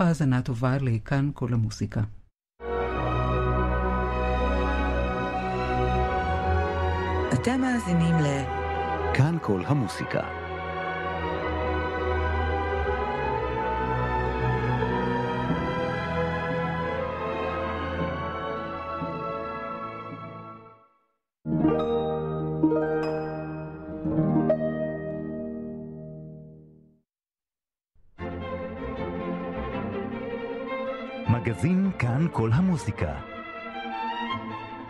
האזנה טובה לכאן כל המוסיקה. אתם מאזינים ל... כאן כל המוסיקה. כאן כל המוסיקה.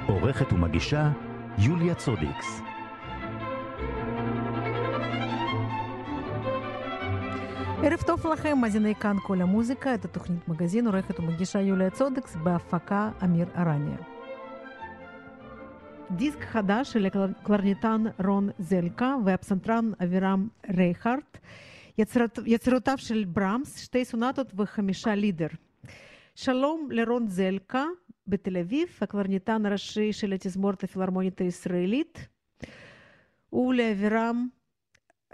עורכת ומגישה יוליה צודיקס. ערב טוב לכם, מאזיני כאן כל המוזיקה, את התוכנית מגזין עורכת ומגישה יוליה צודקס בהפקה אמיר ארניה. דיסק חדש של הקלרינטן רון זלקה והפסנתרן אבירם רייכרט, יצירות, יצירותיו של ברמס, שתי סונטות וחמישה Lieder. שלום לרון זלקה בתל אביב, הקלרניטן הראשי של התזמורת הפילהרמונית הישראלית, ולאבירם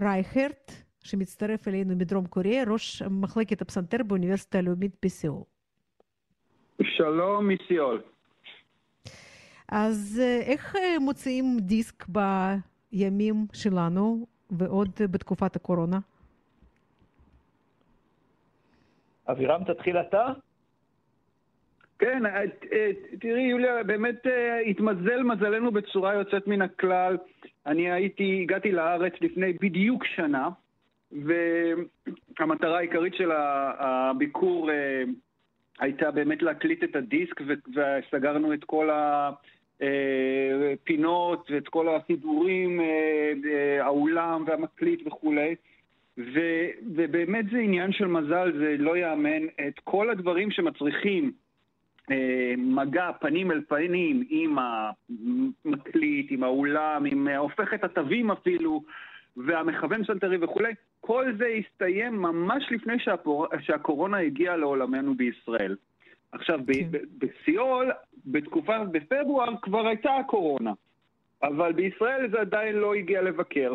רייכרט, שמצטרף אלינו מדרום קוריאה, ראש מחלקת הפסנתר באוניברסיטה הלאומית בסיאול. שלום מסיאול. אז איך מוציאים דיסק בימים שלנו ועוד בתקופת הקורונה? אבירם, תתחיל אתה. כן, תראי, יוליה, באמת התמזל מזלנו בצורה יוצאת מן הכלל. אני הייתי, הגעתי לארץ לפני בדיוק שנה, והמטרה העיקרית של הביקור הייתה באמת להקליט את הדיסק, וסגרנו את כל הפינות ואת כל הסידורים, האולם והמקליט וכולי. ו, ובאמת זה עניין של מזל, זה לא ייאמן. את כל הדברים שמצריכים מגע פנים אל פנים עם המקליט, עם האולם, עם הופכת התווים אפילו, והמכוון פסנתרי וכולי, כל זה הסתיים ממש לפני שהפור... שהקורונה הגיעה לעולמנו בישראל. עכשיו, כן. בסיול, בתקופה, בפברואר, כבר הייתה הקורונה, אבל בישראל זה עדיין לא הגיע לבקר.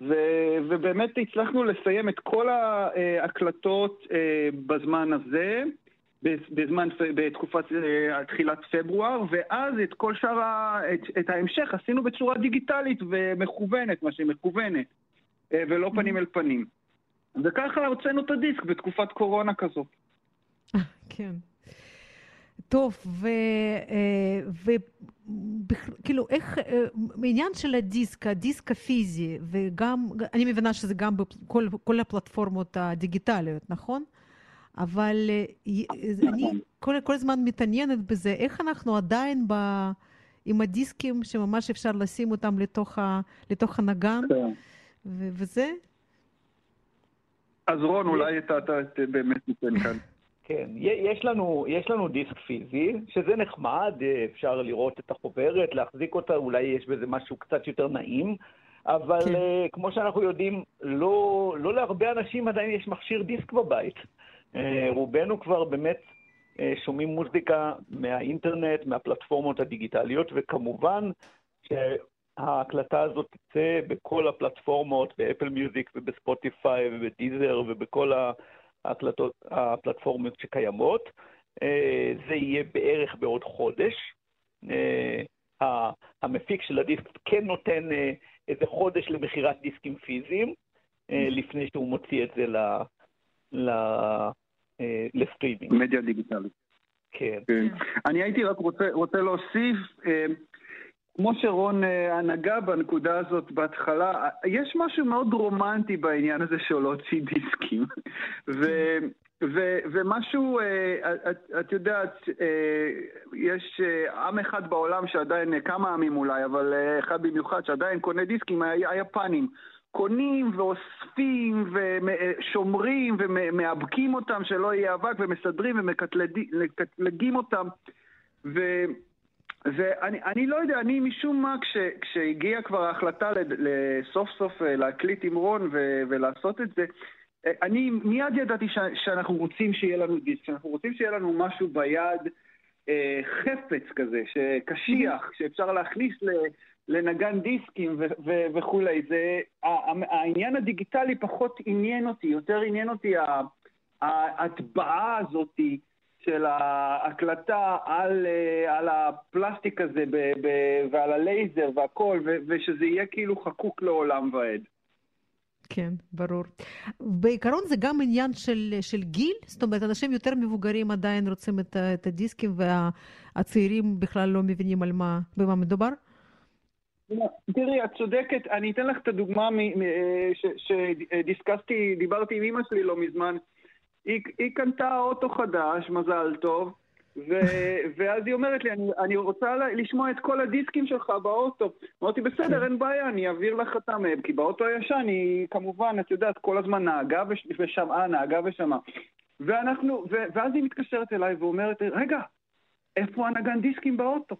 ו- ובאמת הצלחנו לסיים את כל ההקלטות בזמן הזה. בזמן, בתקופת תחילת פברואר, ואז את כל שאר, ה, את, את ההמשך עשינו בצורה דיגיטלית ומכוונת, מה שמכוונת, ולא פנים אל פנים. וככה הוצאנו את הדיסק בתקופת קורונה כזאת. כן. טוב, וכאילו, איך, העניין של הדיסק, הדיסק הפיזי, וגם, אני מבינה שזה גם בכל הפלטפורמות הדיגיטליות, נכון? אבל אני כל, כל הזמן מתעניינת בזה, איך אנחנו עדיין ב, עם הדיסקים שממש אפשר לשים אותם לתוך, ה, לתוך הנגן, ו, וזה? אז רון, אולי אתה, באמת ניתן כאן. כן, יש לנו, יש לנו דיסק פיזי, שזה נחמד, אפשר לראות את החוברת, להחזיק אותה, אולי יש בזה משהו קצת יותר נעים, אבל כן. uh, כמו שאנחנו יודעים, לא, לא להרבה אנשים עדיין יש מכשיר דיסק בבית. רובנו כבר באמת שומעים מוזיקה מהאינטרנט, מהפלטפורמות הדיגיטליות, וכמובן שההקלטה הזאת תצא בכל הפלטפורמות, באפל מיוזיק ובספוטיפיי ובדיזר ובכל ההקלטות, הפלטפורמות שקיימות. זה יהיה בערך בעוד חודש. המפיק של הדיסק כן נותן איזה חודש למכירת דיסקים פיזיים, לפני שהוא מוציא את זה ל... לסטרימינג. מדיה דיגיטלית. כן. כן. אני הייתי רק רוצה, רוצה להוסיף, כמו שרון נגע בנקודה הזאת בהתחלה, יש משהו מאוד רומנטי בעניין הזה של להוציא דיסקים. ו, ו, ומשהו, את, את יודעת, יש עם אחד בעולם שעדיין, כמה עמים אולי, אבל אחד במיוחד שעדיין קונה דיסקים, היפנים. קונים ואוספים ושומרים ומאבקים אותם שלא יהיה אבק ומסדרים ומקטלגים אותם. ו... ואני לא יודע, אני משום מה, כש, כשהגיעה כבר ההחלטה לסוף סוף להקליט עם רון ו, ולעשות את זה, אני מיד ידעתי ש, שאנחנו רוצים שיהיה לנו דיסק, שאנחנו רוצים שיהיה לנו משהו ביד, אה, חפץ כזה, קשיח, שאפשר להכניס ל... לנגן דיסקים ו- ו- וכולי. זה, העניין הדיגיטלי פחות עניין אותי, יותר עניין אותי ההטבעה הזאת של ההקלטה על, אה, על הפלסטיק הזה ב, ב, ועל הלייזר והכל, ו, ושזה יהיה כאילו חקוק לעולם ועד. כן, ברור. בעיקרון זה גם עניין של, של גיל, זאת אומרת, אנשים יותר מבוגרים עדיין רוצים את, את הדיסקים, והצעירים בכלל לא מבינים על מה, במה מדובר. תראי, את צודקת, אני אתן לך את הדוגמה שדיסקסתי, דיברתי עם אמא שלי לא מזמן. היא, היא קנתה אוטו חדש, מזל טוב, ו, ואז היא אומרת לי, אני, אני רוצה לשמוע את כל הדיסקים שלך באוטו. אמרתי, בסדר, כן. אין בעיה, אני אעביר לך אותם, כי באוטו הישן היא כמובן, את יודעת, כל הזמן נהגה ושמעה, נהגה ושמעה. ואנחנו, ו, ואז היא מתקשרת אליי ואומרת, רגע, איפה הנגן דיסקים באוטו?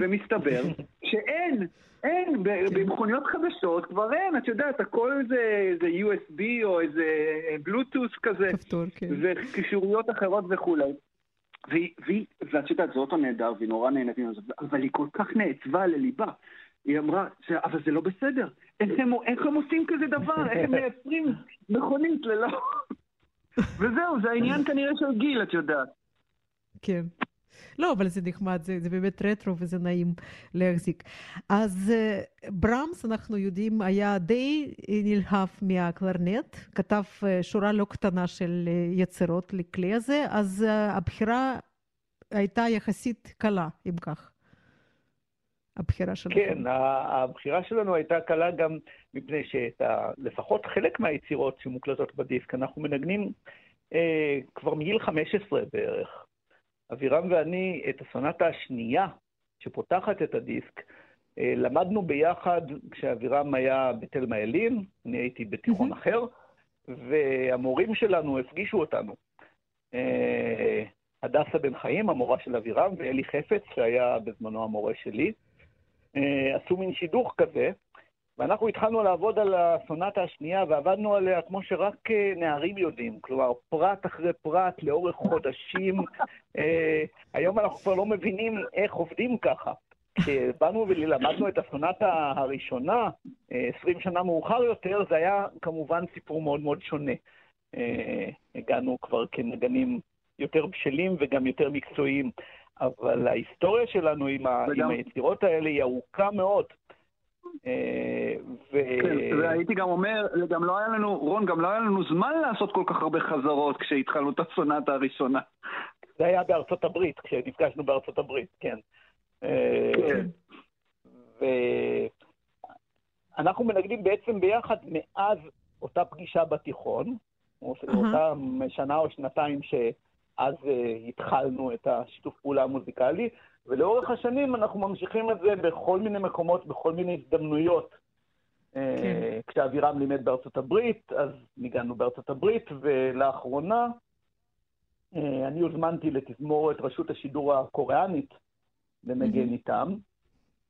ומסתבר שאין, אין, במכוניות חדשות כבר אין, את יודעת, הכל זה, זה USB או איזה בלוטוס כזה, כפתור, כן. וקישוריות אחרות וכולי. ואת יודעת, זה אוטו נהדר, והיא נורא נהנית ממנו, אבל היא כל כך נעצבה לליבה. היא אמרה, אבל זה לא בסדר. איך הם, איך הם עושים כזה דבר? איך הם מייצרים מכונית ללא... וזהו, זה העניין כנראה של גיל, את יודעת. כן. לא, אבל זה נחמד, זה, זה באמת רטרו וזה נעים להחזיק. אז ברמס, אנחנו יודעים, היה די נלהב מהקלרנט, כתב uh, שורה לא קטנה של uh, יצירות לכלי הזה, אז הבחירה הייתה יחסית קלה, אם כך. הבחירה שלנו. כן, הבחירה שלנו הייתה קלה גם מפני שלפחות חלק מהיצירות שמוקלטות בדיסק, אנחנו מנגנים אה, כבר מגיל 15 בערך. אבירם ואני את הסונטה השנייה שפותחת את הדיסק, אה, למדנו ביחד כשאבירם היה בתלמה ילין, אני הייתי בתיכון mm-hmm. אחר, והמורים שלנו הפגישו אותנו. אה, הדסה בן חיים, המורה של אבירם, ואלי חפץ, שהיה בזמנו המורה שלי, אה, עשו מין שידוך כזה, ואנחנו התחלנו לעבוד על הסונטה השנייה, ועבדנו עליה כמו שרק אה, נערים יודעים, כלומר, פרט אחרי פרט, לאורך חודשים. אה, היום אנחנו כבר לא מבינים איך עובדים ככה. כשבאנו ולמדנו את הסונטה הראשונה, 20 אה, שנה מאוחר יותר, זה היה כמובן סיפור מאוד מאוד שונה. הגענו כבר כנגנים יותר בשלים וגם יותר מקצועיים, אבל ההיסטוריה שלנו עם, ה... עם היצירות האלה היא ארוכה מאוד. אה, כן, והייתי גם אומר, גם לא היה לנו, רון, גם לא היה לנו זמן לעשות כל כך הרבה חזרות כשהתחלנו את הסונטה הראשונה. זה היה בארצות הברית, כשנפגשנו בארצות הברית, כן. אה, כן. ואנחנו מנגנים בעצם ביחד מאז אותה פגישה בתיכון, אותה שנה או שנתיים שאז אה, התחלנו את השיתוף פעולה המוזיקלי, ולאורך השנים אנחנו ממשיכים את זה בכל מיני מקומות, בכל מיני הזדמנויות. אה, כן. כשאבירם לימד בארצות הברית, אז ניגענו בארצות הברית, ולאחרונה אה, אני הוזמנתי לתזמורת רשות השידור הקוריאנית לנגן mm-hmm. איתם,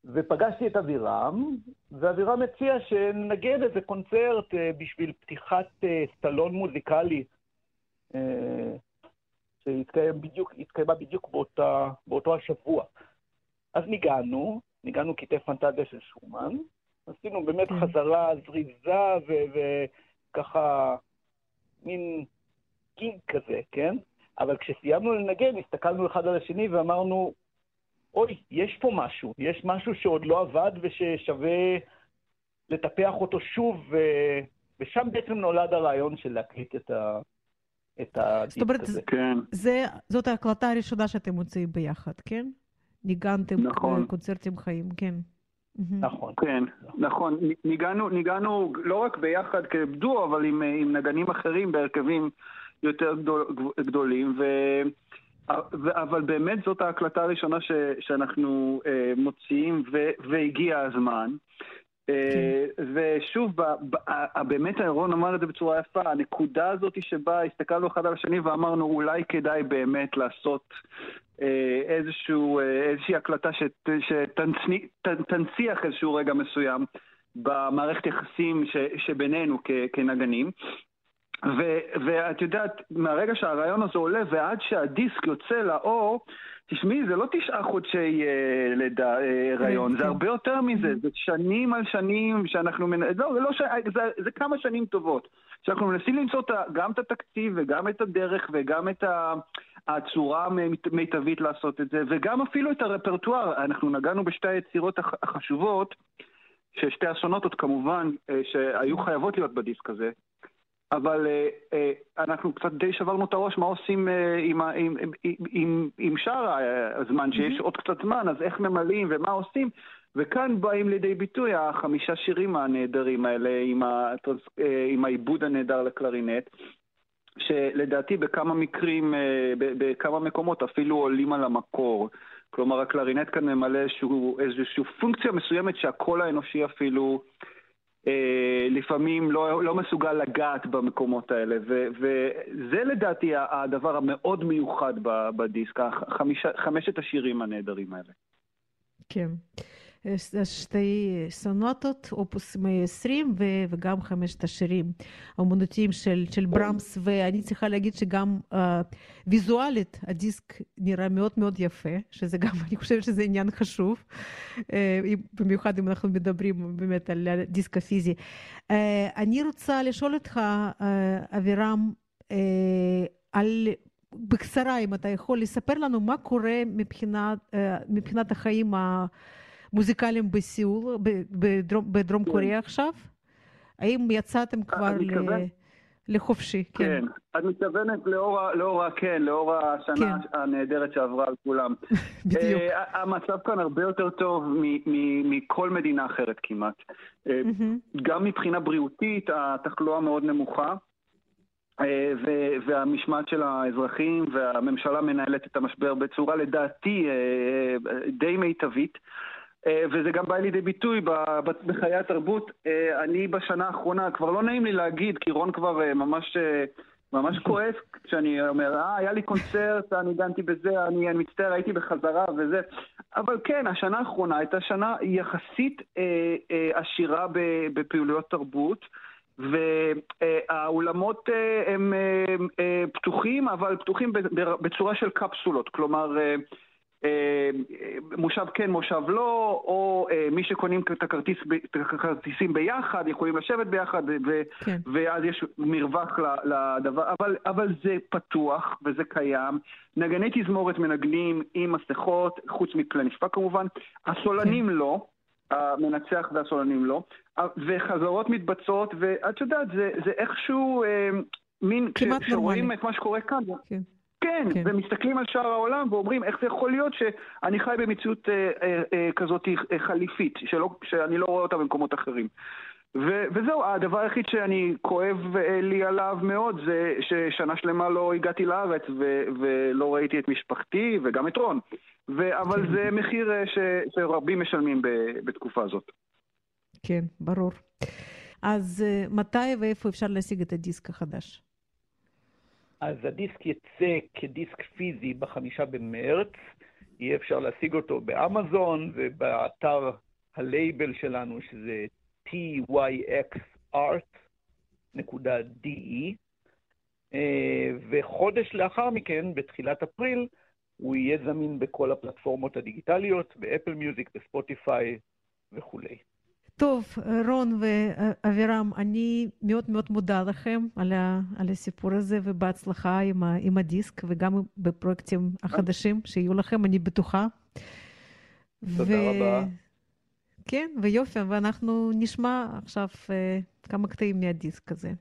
ופגשתי את אבירם, ואבירם הציע שנגן איזה קונצרט אה, בשביל פתיחת סלון מוזיקלי שהתקיימה בדיוק, בדיוק באותה, באותו השבוע. אז ניגענו, ניגענו קטעי פנטזיה של שומן, עשינו באמת כן. חזרה זריזה וככה מין גיג כזה, כן? אבל כשסיימנו לנגן, הסתכלנו אחד על השני ואמרנו, אוי, יש פה משהו, יש משהו שעוד לא עבד וששווה לטפח אותו שוב, ו... ושם בעצם נולד הרעיון של להקליט את, ה... את הדיסק אומרת, הזה. כן. זה, זאת ההקלטה הראשונה שאתם מוציאים ביחד, כן? ניגנתם נכון. קונצרטים חיים, כן. נכון. כן, נכון. ניגענו, ניגענו לא רק ביחד כדו, אבל עם, עם נגנים אחרים בהרכבים יותר גדול, גדולים, ו... אבל באמת זאת ההקלטה הראשונה ש, שאנחנו אה, מוציאים, ו, והגיע הזמן. אה, כן. ושוב, באמת אירון אמר את זה בצורה יפה, הנקודה הזאת שבה הסתכלנו אחד על השני ואמרנו אולי כדאי באמת לעשות אה, איזשהו, אה, איזושהי הקלטה שתנציח איזשהו רגע מסוים במערכת יחסים שבינינו כנגנים. ואת יודעת, מהרגע שהרעיון הזה עולה ועד שהדיסק יוצא לאור, תשמעי, זה לא תשעה חודשי אה, לידה, אה, רעיון, כן, זה כן. הרבה יותר מזה, Mhm. זה שנים על שנים שאנחנו, מנ... לא, זה, לא ש... זה, זה כמה שנים טובות, שאנחנו מנסים למצוא את. גם את התקציב וגם את הדרך וגם את ה... הצורה המיטבית לעשות את זה, וגם אפילו את הרפרטואר, אנחנו נגענו בשתי היצירות הח- החשובות, ששתי הסונטות כמובן, אה, שהיו חייבות להיות בדיסק הזה, אבל אה, אה, אנחנו קצת די שברנו את הראש מה עושים אה, עם, עם, עם, עם, עם, שאר ה- הזמן, שיש עוד קצת זמן, אז איך ממלאים ומה עושים, וכאן באים לידי ביטוי החמישה שירים הנהדרים האלה עם, הטרנס, אה, עם העיבוד הנהדר לקלרינט. שלדעתי בכמה מקרים, אה, בכמה מקומות אפילו עולים על המקור. כלומר, הקלרינט כאן ממלא איזשהו, איזושהי פונקציה מסוימת שהקול האנושי אפילו אה, לפעמים לא, לא מסוגל לגעת במקומות האלה. ו, וזה לדעתי הדבר המאוד מיוחד בדיסק, החמישה, חמשת השירים הנהדרים האלה. כן. שתי סונטות, אופוס 120 ו- וגם חמשת השירים האומנותיים של, של ברמס, ואני צריכה להגיד שגם uh, ויזואלית הדיסק נראה מאוד מאוד יפה, שזה גם, אני חושבת שזה עניין חשוב, uh, במיוחד אם אנחנו מדברים באמת על הדיסק הפיזי. Uh, אני רוצה לשאול אותך, uh, אבירם, uh, על... בקצרה, אם אתה יכול לספר לנו מה קורה מבחינת, מבחינת החיים המוזיקליים בסיול, בדרום, בדרום כן. קוריאה עכשיו? האם יצאתם כבר ל- מתכוון- לחופשי? כן. את מתכוונת לאור, לאור, כן, לאור השנה כן. הנהדרת שעברה על כולם. בדיוק. אה, המצב כאן הרבה יותר טוב מכל מדינה אחרת כמעט. אה, מהמם. גם מבחינה בריאותית התחלואה מאוד נמוכה. אה, ו- והמשמעת של האזרחים והממשלה מנהלת את המשבר בצורה לדעתי די מיטבית. אה, וזה גם בא לידי ביטוי בחיי התרבות. אה, אני בשנה האחרונה, כבר לא נעים לי להגיד, כי רון כבר אה, ממש, אה, ממש כועס כשאני אומר, אה, היה לי קונצרט, אני דנתי בזה, אני, אני מצטער, הייתי בחזרה וזה. אבל כן, השנה האחרונה הייתה שנה יחסית אה, אה, עשירה בפעילויות תרבות. והאולמות אה, הם אה, אה, פתוחים, אבל פתוחים בצורה של קפסולות. כלומר, אה, אה, מושב כן, מושב לא, או אה, מי שקונים את הכרטיס, את הכרטיסים ביחד, יכולים לשבת ביחד, ו- כן. ואז יש מרווח לדבר, אבל, אבל זה פתוח וזה קיים. נגני תזמורת מנגנים עם מסכות, חוץ מכלי נשפה כמובן, הסולנים לא. המנצח והסולנים לא, וחזרות מתבצעות, ואת יודעת, זה, זה איכשהו אה, מין, כשרואים. את מה שקורה כאן, כן. כן, כן. כן, ומסתכלים על שאר העולם ואומרים איך זה יכול להיות שאני חי במציאות אה, אה, אה, כזאת אה, חליפית, שלא, שאני לא רואה אותה במקומות אחרים. ו- וזהו, הדבר היחיד שאני כואב אה, לי עליו מאוד זה ששנה שלמה לא הגעתי לארץ ו- ולא ראיתי את משפחתי וגם את רון. ו- אבל זה מחיר אה, ש- שרבים משלמים ב- בתקופה הזאת. כן, ברור. אז אה, מתי ואיפה אפשר להשיג את הדיסק החדש? אז הדיסק יצא כדיסק פיזי בחמישה במרץ, יהיה אפשר להשיג אותו באמזון ובאתר הלייבל שלנו, שזה tyxart.de, אה, וחודש לאחר מכן, בתחילת אפריל, הוא יהיה זמין בכל הפלטפורמות הדיגיטליות, באפל מיוזיק, בספוטיפיי וכולי. טוב, רון ואבירם, אני מאוד מאוד מודה לכם על, ה, על הסיפור הזה ובהצלחה עם, ה, עם הדיסק וגם בפרויקטים החדשים שיהיו לכם, אני בטוחה. תודה רבה. כן, ויופי, ואנחנו נשמע עכשיו אה, כמה קטעים מהדיסק הזה.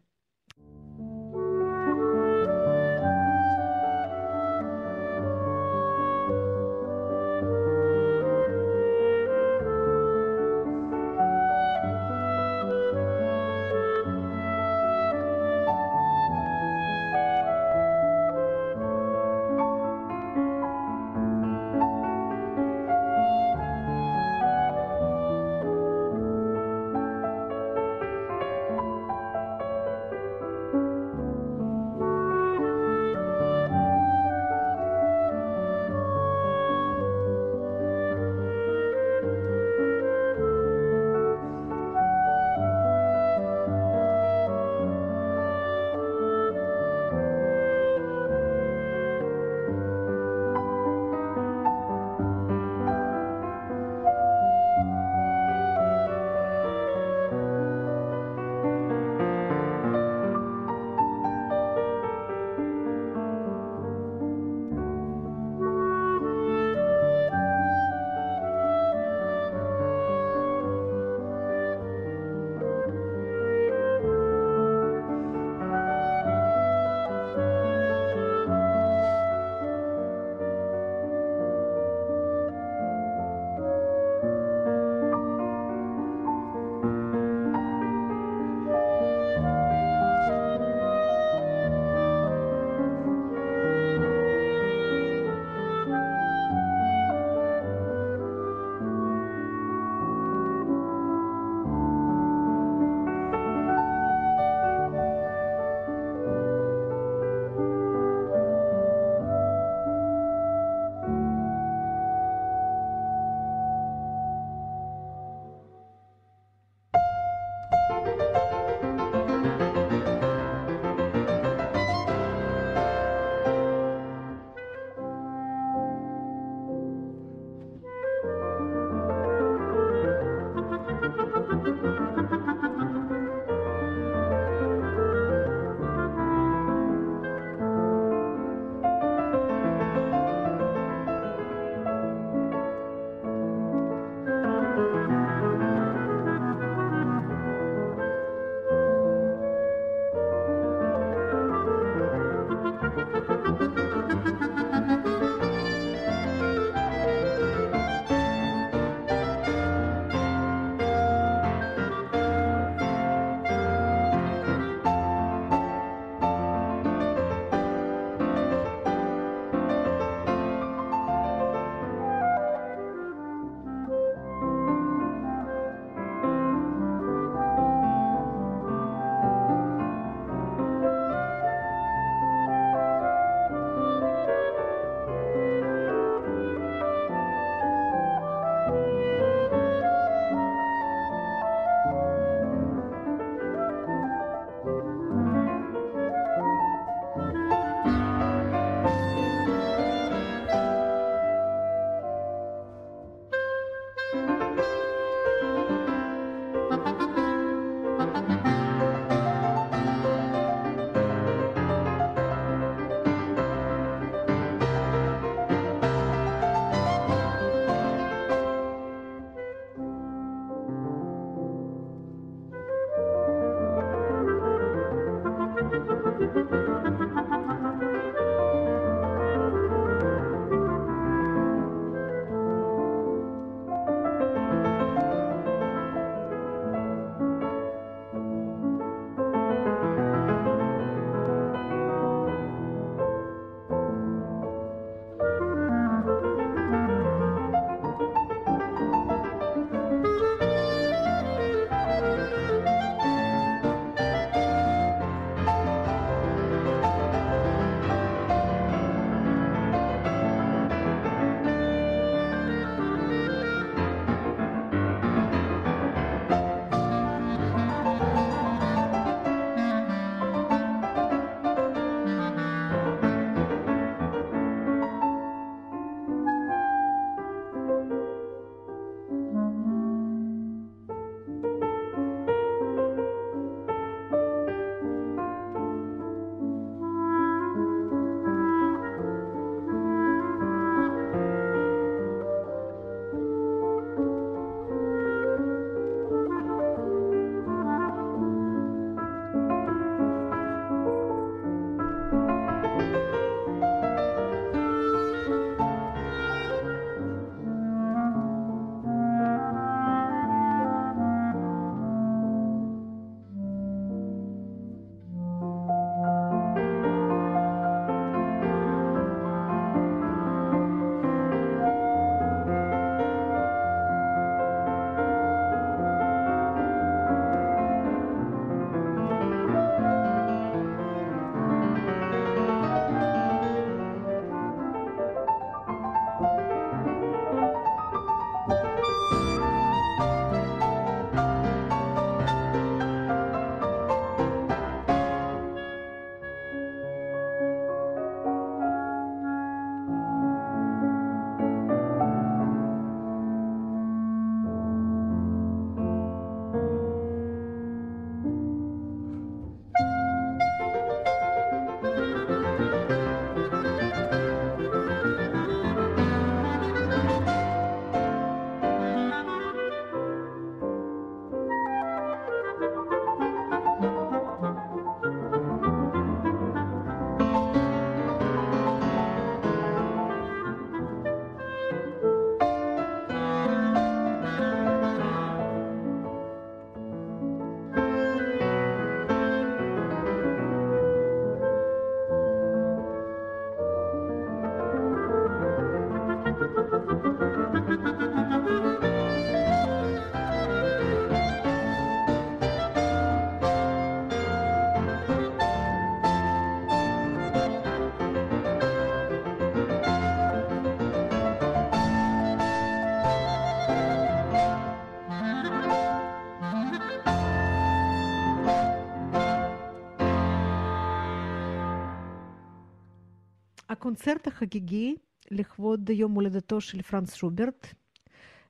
הקונצרט החגיגי לכבוד יום הולדתו של פרנס שוברט,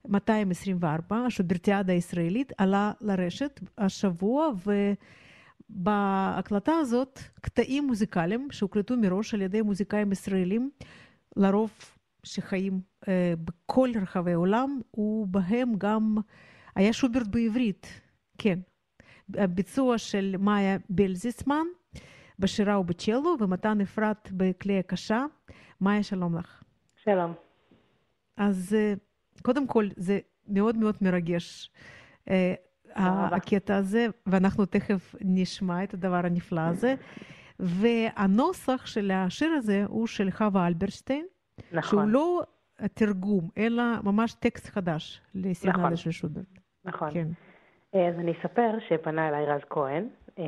224, השוברטיאדה הישראלית, עלה לרשת השבוע, ובהקלטה הזאת קטעים מוזיקליים שהוקלטו מראש על ידי מוזיקאים ישראלים, לרוב שחיים אה, בכל רחבי העולם, ובהם גם היה שוברט בעברית, כן. הביצוע של מאיה בלזיסמן בשירה ובצ'לו, ומתן אפרת בכלי הקשה. מאיה, שלום לך. שלום. אז אה, קודם כל, זה מאוד מאוד מרגש, אה, הקטע הזה, ואנחנו תכף נשמע את הדבר הנפלא הזה. והנוסח של השיר הזה הוא של חווה אלברשטיין, נכון. שהוא לא תרגום, אלא ממש טקסט חדש לסרנדה נכון. של שוברט. נכון. כן. אה, אז אני אספר שפנה אליי רז כהן, אה,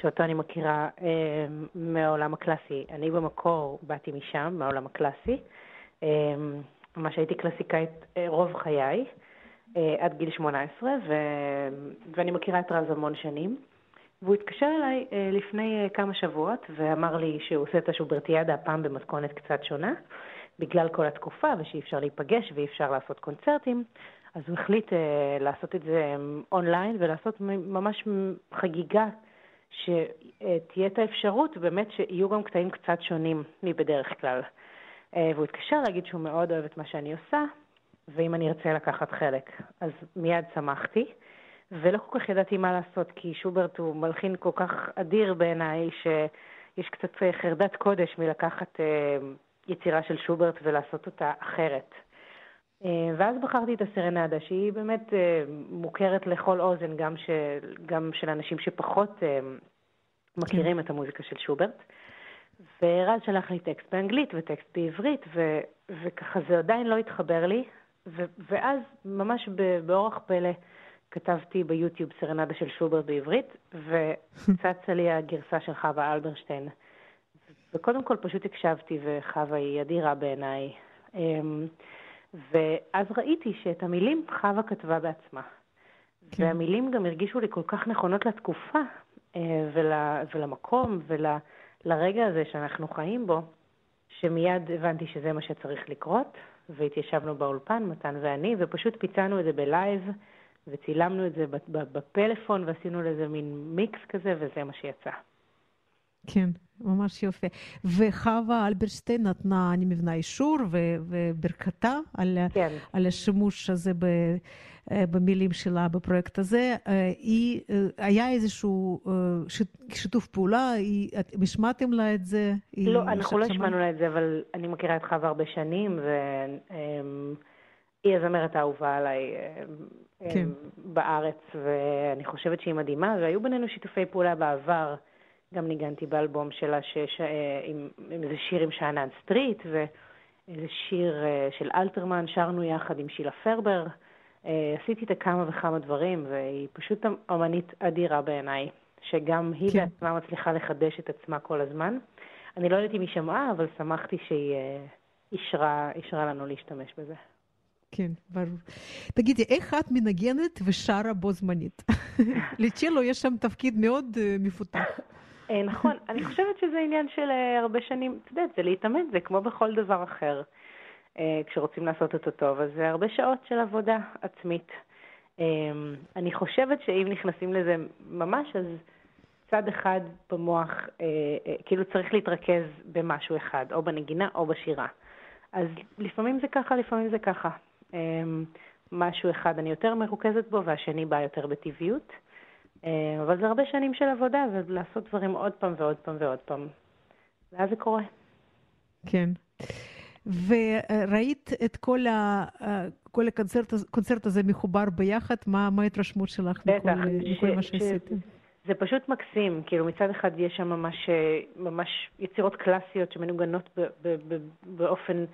שאותו אני מכירה אה, מהעולם הקלאסי. אני במקור באתי משם, מהעולם הקלאסי. אה, ממש הייתי קלאסיקאית אה, רוב חיי, אה, עד גיל 18, ו... ואני מכירה את רז המון שנים. והוא התקשר אליי אה, לפני אה, כמה שבועות ואמר לי שהוא עושה את השוברטיאדה הפעם במתכונת קצת שונה, בגלל כל התקופה ושאי אפשר להיפגש ואי אפשר לעשות קונצרטים. אז הוא החליט אה, לעשות את זה אה, אונליין ולעשות ממש חגיגה שתהיה את האפשרות באמת שיהיו גם קטעים קצת שונים מבדרך כלל. אה, והוא התקשר להגיד שהוא מאוד אוהב את מה שאני עושה, ואם אני ארצה לקחת חלק. אז מיד שמחתי, ולא כל כך ידעתי מה לעשות, כי שוברט הוא מלחין כל כך אדיר בעיניי, שיש קצת חרדת קודש מלקחת אה, יצירה של שוברט ולעשות אותה אחרת. אה, ואז בחרתי את הסרנדה, שהיא באמת אה, מוכרת לכל אוזן, גם של, גם של אנשים שפחות אה, מכירים את המוזיקה של שוברט. ורז שלח לי טקסט באנגלית וטקסט בעברית, ו, וככה זה עדיין לא התחבר לי, ו, ואז ממש באורח פלא כתבתי ביוטיוב סרנדה של שוברט בעברית, וצצה לי הגרסה של חווה אלברשטיין. וקודם כל פשוט הקשבתי, וחווה היא אדירה בעיניי. ואז ראיתי שאת המילים חווה כתבה בעצמה. כן. והמילים גם הרגישו לי כל כך נכונות לתקופה, אה, ול, ולמקום, ולרגע הזה שאנחנו חיים בו, שמיד הבנתי שזה מה שצריך לקרות, והתיישבנו באולפן, מתן ואני, ופשוט פיצענו את זה בלייב, וצילמנו את זה בפלאפון, ועשינו לזה מין מיקס כזה, וזה מה שיצא. כן, ממש יופי. וחווה אלברשטיין נתנה, אני מבינה, אישור ו- וברכתה על, כן. על השימוש הזה ב, אה, במילים שלה בפרויקט הזה. אה, היא, אה, היה איזשהו שיתוף פעולה? השמעתם לה את זה? לא, אנחנו לא? השמענו לה את זה, אבל אני מכירה את חווה הרבה שנים, והיא הזמרת האהובה עליי אמ, כן. בארץ, ואני חושבת שהיא מדהימה, והיו בינינו שיתופי פעולה בעבר. גם ניגנתי באלבום שלה שיש, אה, עם, עם איזה שיר עם שאנן סטריט, ואיזה שיר אה, של אלתרמן, שרנו יחד עם שילה פרבר. אה, עשיתי איתה כמה וכמה דברים, והיא פשוט אמנית אדירה בעיניי, שגם היא כן. בעצמה מצליחה לחדש את עצמה כל הזמן. אני לא יודעת אם היא שמעה, אבל שמחתי שהיא אישרה, אישרה לנו להשתמש בזה. כן, ברור. תגידי, איך את מנגנת ושרה בו זמנית? לצ'לו יש שם תפקיד מאוד מפותח. אה, נכון, אני חושבת שזה עניין של אה, הרבה שנים, את יודעת, זה להתאמן, זה כמו בכל דבר אחר. אה, כשרוצים לעשות אותו טוב, אז זה הרבה שעות של עבודה עצמית. אני חושבת שאם נכנסים לזה ממש, אז צד אחד במוח, כאילו צריך להתרכז במשהו אחד, או בנגינה או בשירה. אז לפעמים זה ככה, לפעמים זה ככה. משהו אחד אני יותר מרוכזת בו, והשני בא יותר בטבעיות. אה, אבל זה הרבה שנים של עבודה, ולעשות דברים עוד פעם ועוד פעם ועוד פעם. ואז זה קורה. כן. וראית את כל, ה, כל הקונצרט, הקונצרט הזה מחובר ביחד? מה, מה ההתרשמות שלך מכל, בטח, מכל מה ש- ש- שעשיתם? זה פשוט מקסים, כאילו מצד אחד יש שם ממש, אה, ממש יצירות קלאסיות שמנוגנות ב- ב- ב- באופן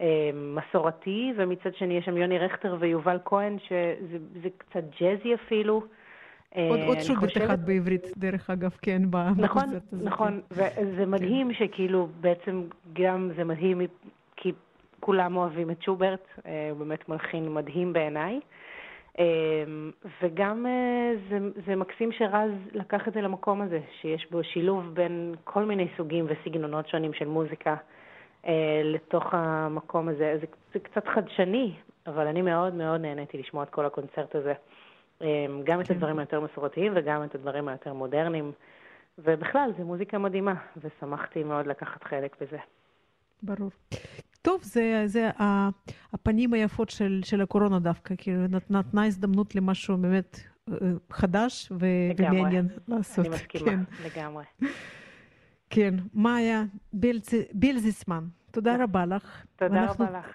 אה, מסורתי, ומצד שני יש שם יוני רכטר ויובל כהן, שזה זה קצת ג'אזי אפילו. אה, עוד, עוד אני שוברט חושבת- בעברית, דרך אגב, כן, נכון, הזה. נכון, וזה מדהים שכאילו בעצם גם זה מדהים כי כולם אוהבים את שוברט, אה, הוא באמת מלחין מדהים בעיניי. אה, וגם אה, זה, זה מקסים שרז לקח את זה למקום הזה, שיש בו שילוב בין כל מיני סוגים וסגנונות שונים של מוזיקה. אה, לתוך המקום הזה. זה, זה קצת חדשני, אבל אני מאוד מאוד נהניתי לשמוע את כל הקונצרט הזה. אה, גם את. הדברים היותר מסורתיים וגם את הדברים היותר מודרניים. ובכלל, זו מוזיקה מדהימה, ושמחתי מאוד לקחת חלק בזה. ברור. טוב, זה, זה הפנים היפות של, של הקורונה דווקא, כאילו נת, נתנה הזדמנות למשהו באמת אה, חדש ו, לגמרי. ומעניין לעשות. אני מסכימה, כן, לגמרי. כן. מאיה בלצ... בלזיסמן, תודה רבה לך. תודה ואנחנו- רבה לך.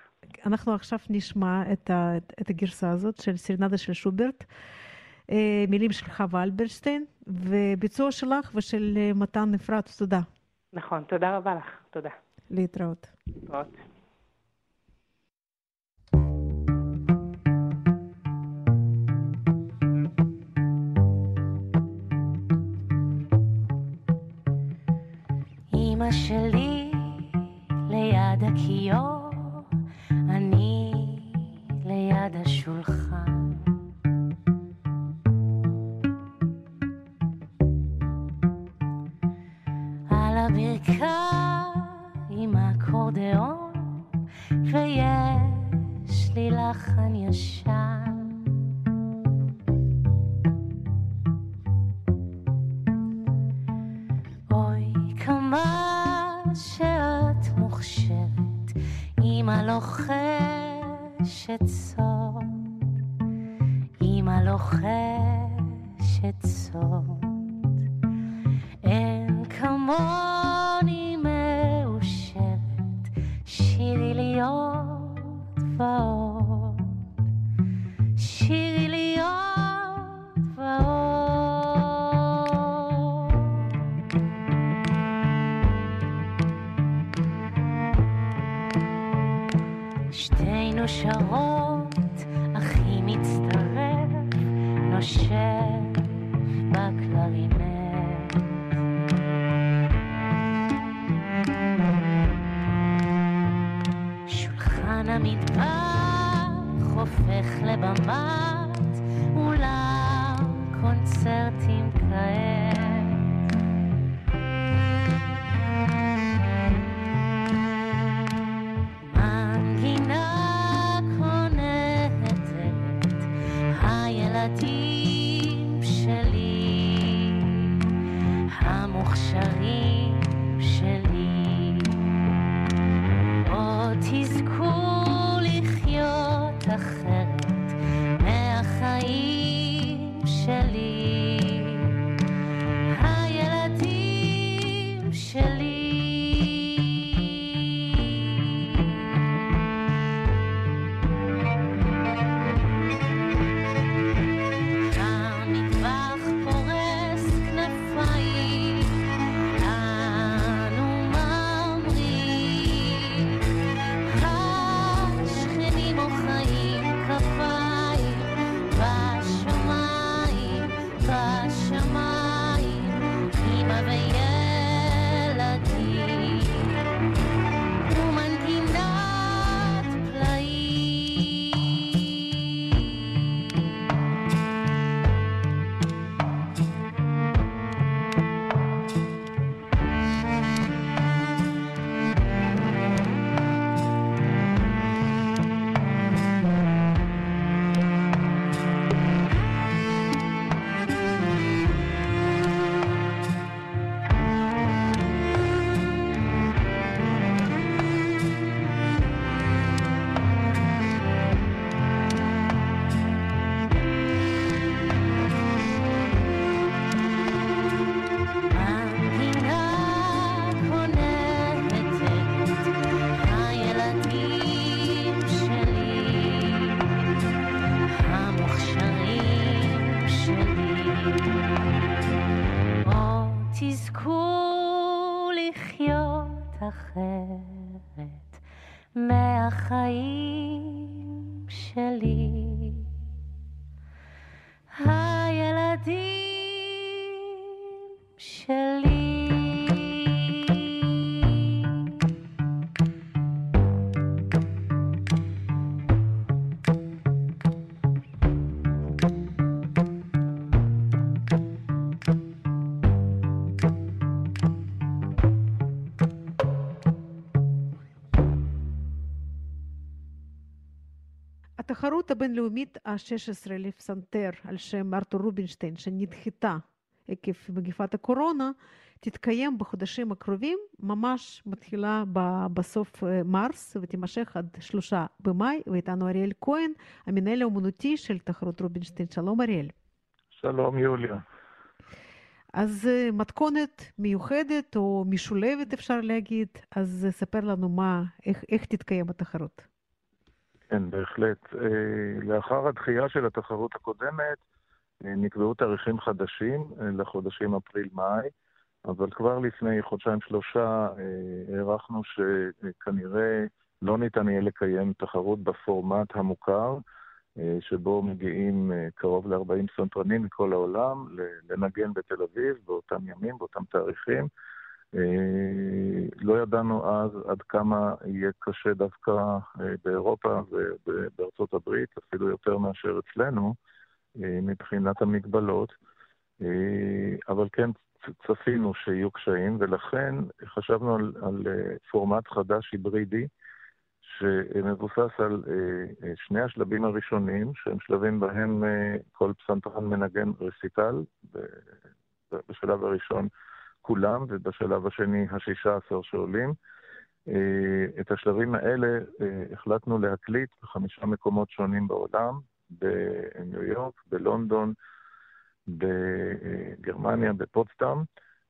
אנחנו עכשיו נשמע את, ה, את, הגרסה הזאת של סרנדה של שוברט, אה, מילים של חווה אלברשטיין, וביצוע שלך ושל אה, מתן אפרת, תודה. נכון, תודה רבה לך. תודה. להתראות. להתראות. אמא שלי ליד הכיור, אני ליד השולחן. הברכיים עם האקורדיאון, ויש לי לחן ישן. אוי, כמה שאת מוכשרת, אמא לוחשת סוד, אמא לוחשת סוד. בקלרינט. שולחן לבמת אולם קונצרטים כעת. התחרות הבינלאומית ה-16 לפסנתר על שם ארתור רובינשטיין, שנדחתה עקב מגפת הקורונה, תתקיים בחודשים הקרובים, ממש מתחילה ב- בסוף אה, מרס ותימשך עד שלושה במאי, ואיתנו אריאל כהן, המנהל האומנותי של תחרות רובינשטיין. שלום אריאל. שלום יוליה. אז אה, מתכונת מיוחדת או משולבת אפשר להגיד, אז אה, ספר לנו מה, איך, איך תתקיים התחרות. כן, בהחלט. אה, לאחר הדחייה של התחרות הקודמת, אה, נקבעו תאריכים חדשים אה, לחודשים אפריל-מאי, אבל כבר לפני חודשיים-שלושה הערכנו שכנראה לא ניתן יהיה לקיים תחרות בפורמט המוכר, שבו מגיעים קרוב ל-40 סנטרנים מכל העולם לנגן בתל אביב באותם ימים, באותם תאריכים. אה, לא ידענו אז עד כמה יהיה קשה דווקא אה, באירופה ובארצות הברית, אפילו יותר מאשר אצלנו, אה, מבחינת המגבלות. אבל כן צפינו שיהיו קשיים, ולכן חשבנו על, על פורמט חדש היברידי, שמבוסס על שני השלבים הראשונים, שהם שלבים בהם כל פסנתרן מנגן רסיטל, בשלב הראשון כולם, ובשלב השני השישה עשר שעולים. אה, את השלבים האלה אה, החלטנו להקליט בחמישה מקומות שונים בעולם, בניו יורק, בלונדון, בגרמניה, בפוצטאם,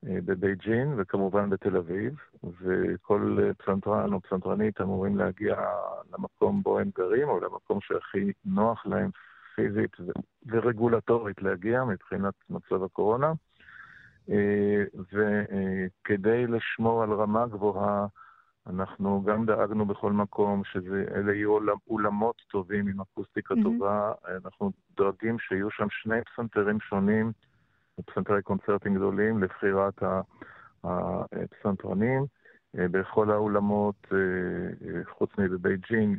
אה, בבייג'ין וכמובן בתל אביב, וכל פסנתרן או פסנתרנית אמורים להגיע למקום בו הם גרים, או למקום שהכי נוח להם פיזית ורגולטורית להגיע מבחינת מצב הקורונה. אה, וכדי לשמור על רמה גבוהה, אנחנו גם דאגנו בכל מקום שאלה יהיו אולמות טובים עם אקוסטיקה מהמם. טובה. אנחנו דואגים שיהיו שם שני פסנתרים שונים, פסנתרי קונצרטים גדולים, לבחירת הפסנתרנים. אה, בכל האולמות, אה, חוץ מבבייג'ינג,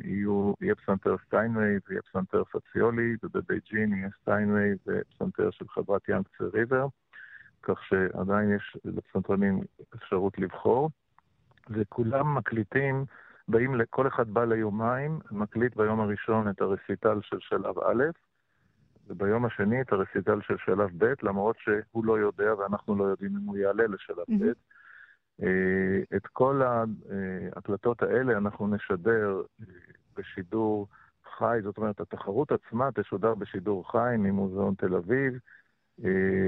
יהיה פסנתר סטיינווי ויהיה פסנתר פציולי, ובבייג'ינג יהיה סטיינווי ופסנתר של חברת Yangtze River, כך שעדיין יש לפסנתרנים אפשרות לבחור. וכולם מקליטים, באים, כל אחד בא ליומיים, מקליט ביום הראשון את הרסיטל של שלב א', וביום השני את הרסיטל של שלב ב', למרות שהוא לא יודע ואנחנו לא יודעים אם הוא יעלה לשלב ב'. מהמם. אה, את כל ההקלטות האלה אנחנו נשדר אה, בשידור חי, זאת אומרת, התחרות עצמה תשודר בשידור חי ממוזיאון תל אביב, אה,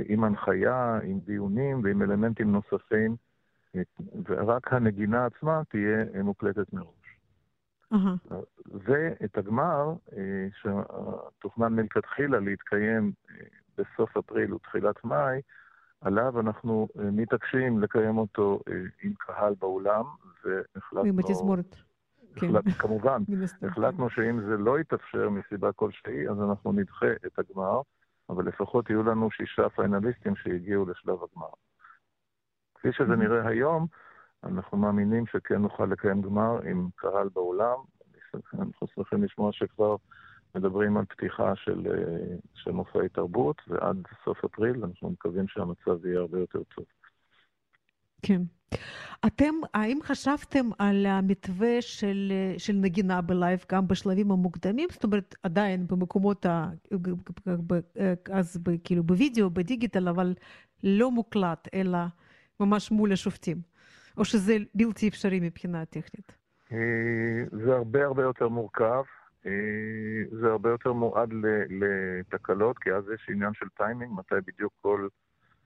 עם הנחיה, עם דיונים ועם אלמנטים נוספים, אה, ורק הנגינה עצמה תהיה אה, מוקלטת מראש. אהה. ואת הגמר, אה, שתוכנן מלכתחילה להתקיים אה, בסוף אפריל ותחילת מאי, עליו אנחנו אה, מתעקשים לקיים אותו אה, עם קהל באולם, והחלטנו... עם התזמורת. כן, החלט, כמובן, מן הסתם. החלטנו שאם זה לא יתאפשר מסיבה כלשהי, אז אנחנו נדחה את הגמר, אבל לפחות יהיו לנו שישה פיינליסטים שהגיעו לשלב הגמר. כפי שזה נראה היום, אנחנו מאמינים שכן נוכל לקיים גמר עם קהל באולם. אנחנו שמחים לשמוע שכבר מדברים על פתיחה של, אה, של מופעי תרבות, ועד סוף אפריל אנחנו מקווים שהמצב יהיה הרבה יותר טוב. כן. אתם, האם חשבתם על המתווה של, של נגינה בלייב גם בשלבים המוקדמים? זאת אומרת, עדיין במקומות, ה, אז ב, כאילו בווידאו, בדיגיטל, אבל לא מוקלט, אלא ממש מול השופטים. או שזה בלתי אפשרי מבחינה טכנית? אה, זה הרבה הרבה יותר מורכב. אה, זה הרבה יותר מועד לתקלות, כי אז יש עניין של טיימינג, מתי בדיוק כל,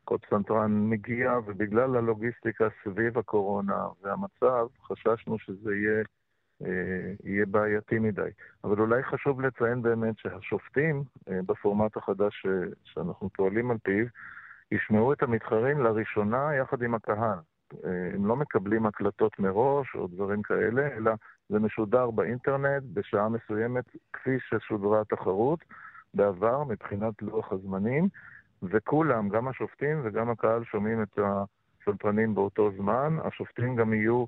כל פסנתרן מגיע, ובגלל הלוגיסטיקה סביב הקורונה והמצב, חששנו שזה יהיה, אה, יהיה בעייתי מדי. אבל אולי חשוב לציין באמת שהשופטים, אה, בפורמט החדש ש- שאנחנו פועלים על פיו, ישמעו את המתחרים לראשונה יחד עם הקהל. אה, הם לא מקבלים הקלטות מראש או דברים כאלה, אלא זה משודר באינטרנט בשעה מסוימת, כפי ששודרה התחרות בעבר מבחינת לוח הזמנים, וכולם, גם השופטים וגם הקהל, שומעים את הסולפנים באותו זמן. השופטים גם יהיו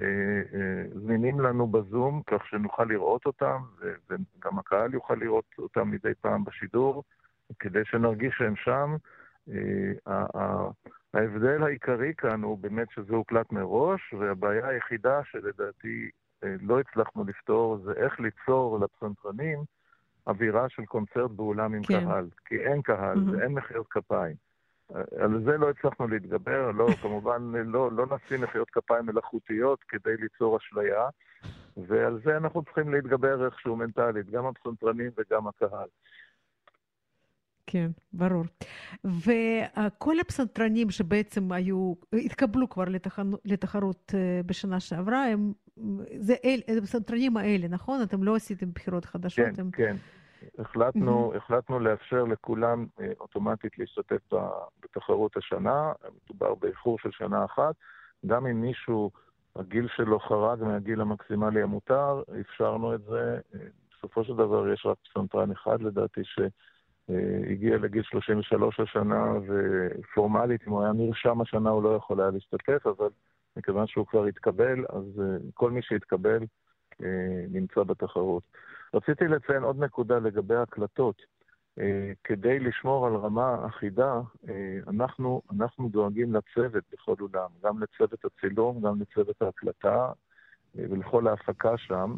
אה, אה, זמינים לנו בזום, כך שנוכל לראות אותם, וגם הקהל יוכל לראות אותם מדי פעם בשידור, כדי שנרגיש שהם שם. אה, ההבדל העיקרי כאן הוא באמת שזה הוקלט מראש, והבעיה היחידה שלדעתי אה, לא הצלחנו לפתור זה איך ליצור לפסנתרנים אווירה של קונצרט באולם עם כן. קהל, כי אין קהל מהמם. ואין מחיאות כפיים. על זה לא הצלחנו להתגבר, לא, כמובן לא, לא נשים מחיאות כפיים מלאכותיות כדי ליצור אשליה, ועל זה אנחנו צריכים להתגבר איכשהו מנטלית, גם הפסנתרנים וגם הקהל. כן, ברור. וכל הפסנתרנים שבעצם היו, התקבלו כבר לתחנו- לתחרות אה, בשנה שעברה, הם, זה אל, הפסנתרנים האלה, נכון? אתם לא עשיתם בחירות חדשות? כן, הם... כן. החלטנו, החלטנו לאפשר לכולם אה, אוטומטית להשתתף בתחרות השנה, מדובר באיחור של שנה אחת. גם אם מישהו, הגיל שלו חרג מהגיל המקסימלי המותר, אפשרנו את זה. אה, בסופו של דבר יש רק פסנתרן אחד לדעתי שהגיע לגיל 33 השנה, ופורמלית, אם הוא היה נרשם השנה הוא לא יכול היה להשתתף, אבל מכיוון שהוא כבר התקבל, אז אה, כל מי שהתקבל אה, נמצא בתחרות. רציתי לציין עוד נקודה לגבי ההקלטות. אה, כדי לשמור על רמה אחידה, אנחנו, אנחנו דואגים לצוות בכל אולם, גם לצוות הצילום, גם לצוות ההקלטה ולכל ההפקה שם,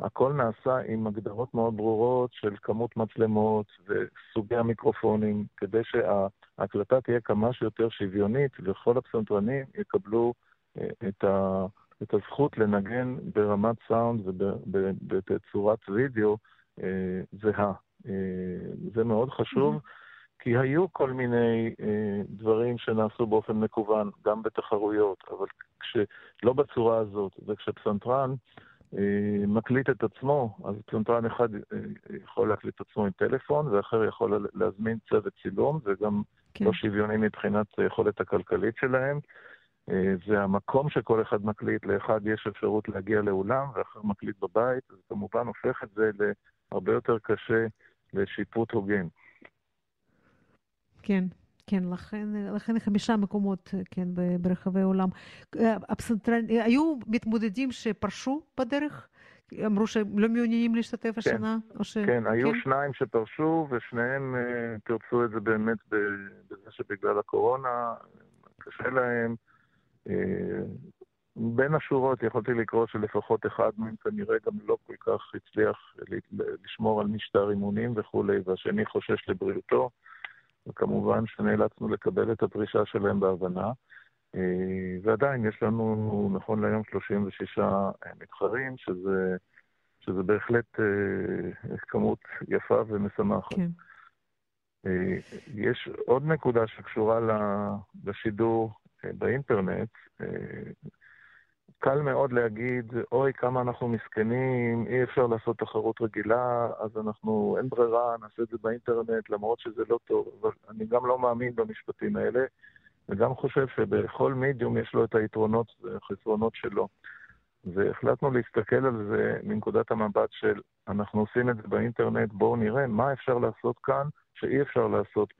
והכל נעשה עם הגדרות מאוד ברורות של כמות מצלמות וסוגי המיקרופונים, כדי שההקלטה תהיה כמה שיותר שוויונית וכל הפסנתרנים יקבלו אה, את ה... את הזכות לנגן ברמת סאונד ובצורת וידאו אה, זהה. אה, זה מאוד חשוב, כי היו כל מיני אה, דברים שנעשו באופן מקוון, גם בתחרויות, אבל כשלא בצורה הזאת, וכשפסנתרן מקליט את עצמו, אז פסנתרן אחד אה, יכול להקליט את עצמו עם טלפון, ואחר יכול להזמין צוות צילום, וגם כן. לא שוויוני מבחינת היכולת הכלכלית שלהם. אה, זה המקום שכל אחד מקליט, לאחד יש אפשרות להגיע לאולם ואחר מקליט בבית, זה כמובן הופך את זה להרבה יותר קשה לשיפוט הוגן. כן, כן, לכן, לכן חמישה מקומות, כן, ב- ברחבי העולם. אה, אה, היו מתמודדים שפרשו בדרך? אמרו שהם לא מעוניינים להשתתף השנה? או ש... כן, היו שניים שפרשו, ושניהם אה, תרצו את זה באמת בזה שבגלל הקורונה קשה להם. אה, בין השורות יכולתי לקרוא שלפחות אחד מהם כנראה גם לא כל כך הצליח לשמור על משטר אימונים וכולי, והשני חושש לבריאותו, וכמובן שנאלצנו לקבל את הדרישה שלהם בהבנה. אה, ועדיין יש לנו, נכון להיום, 36 מתחרים, שזה, שזה בהחלט אה, כמות יפה ומשמחת. כן. אה, יש עוד נקודה שקשורה לשידור אה, באינטרנט. קל מאוד להגיד, אוי, כמה אנחנו מסכנים, אי אפשר לעשות תחרות רגילה, אז אנחנו, אין ברירה, נעשה את זה באינטרנט, למרות שזה לא טוב. אבל אני גם לא מאמין במשפטים האלה, וגם חושב שבכל מידיום יש לו את היתרונות והחסרונות שלו. והחלטנו להסתכל על זה מנקודת המבט של אנחנו עושים את זה באינטרנט, בואו נראה מה אפשר לעשות כאן שאי אפשר לעשות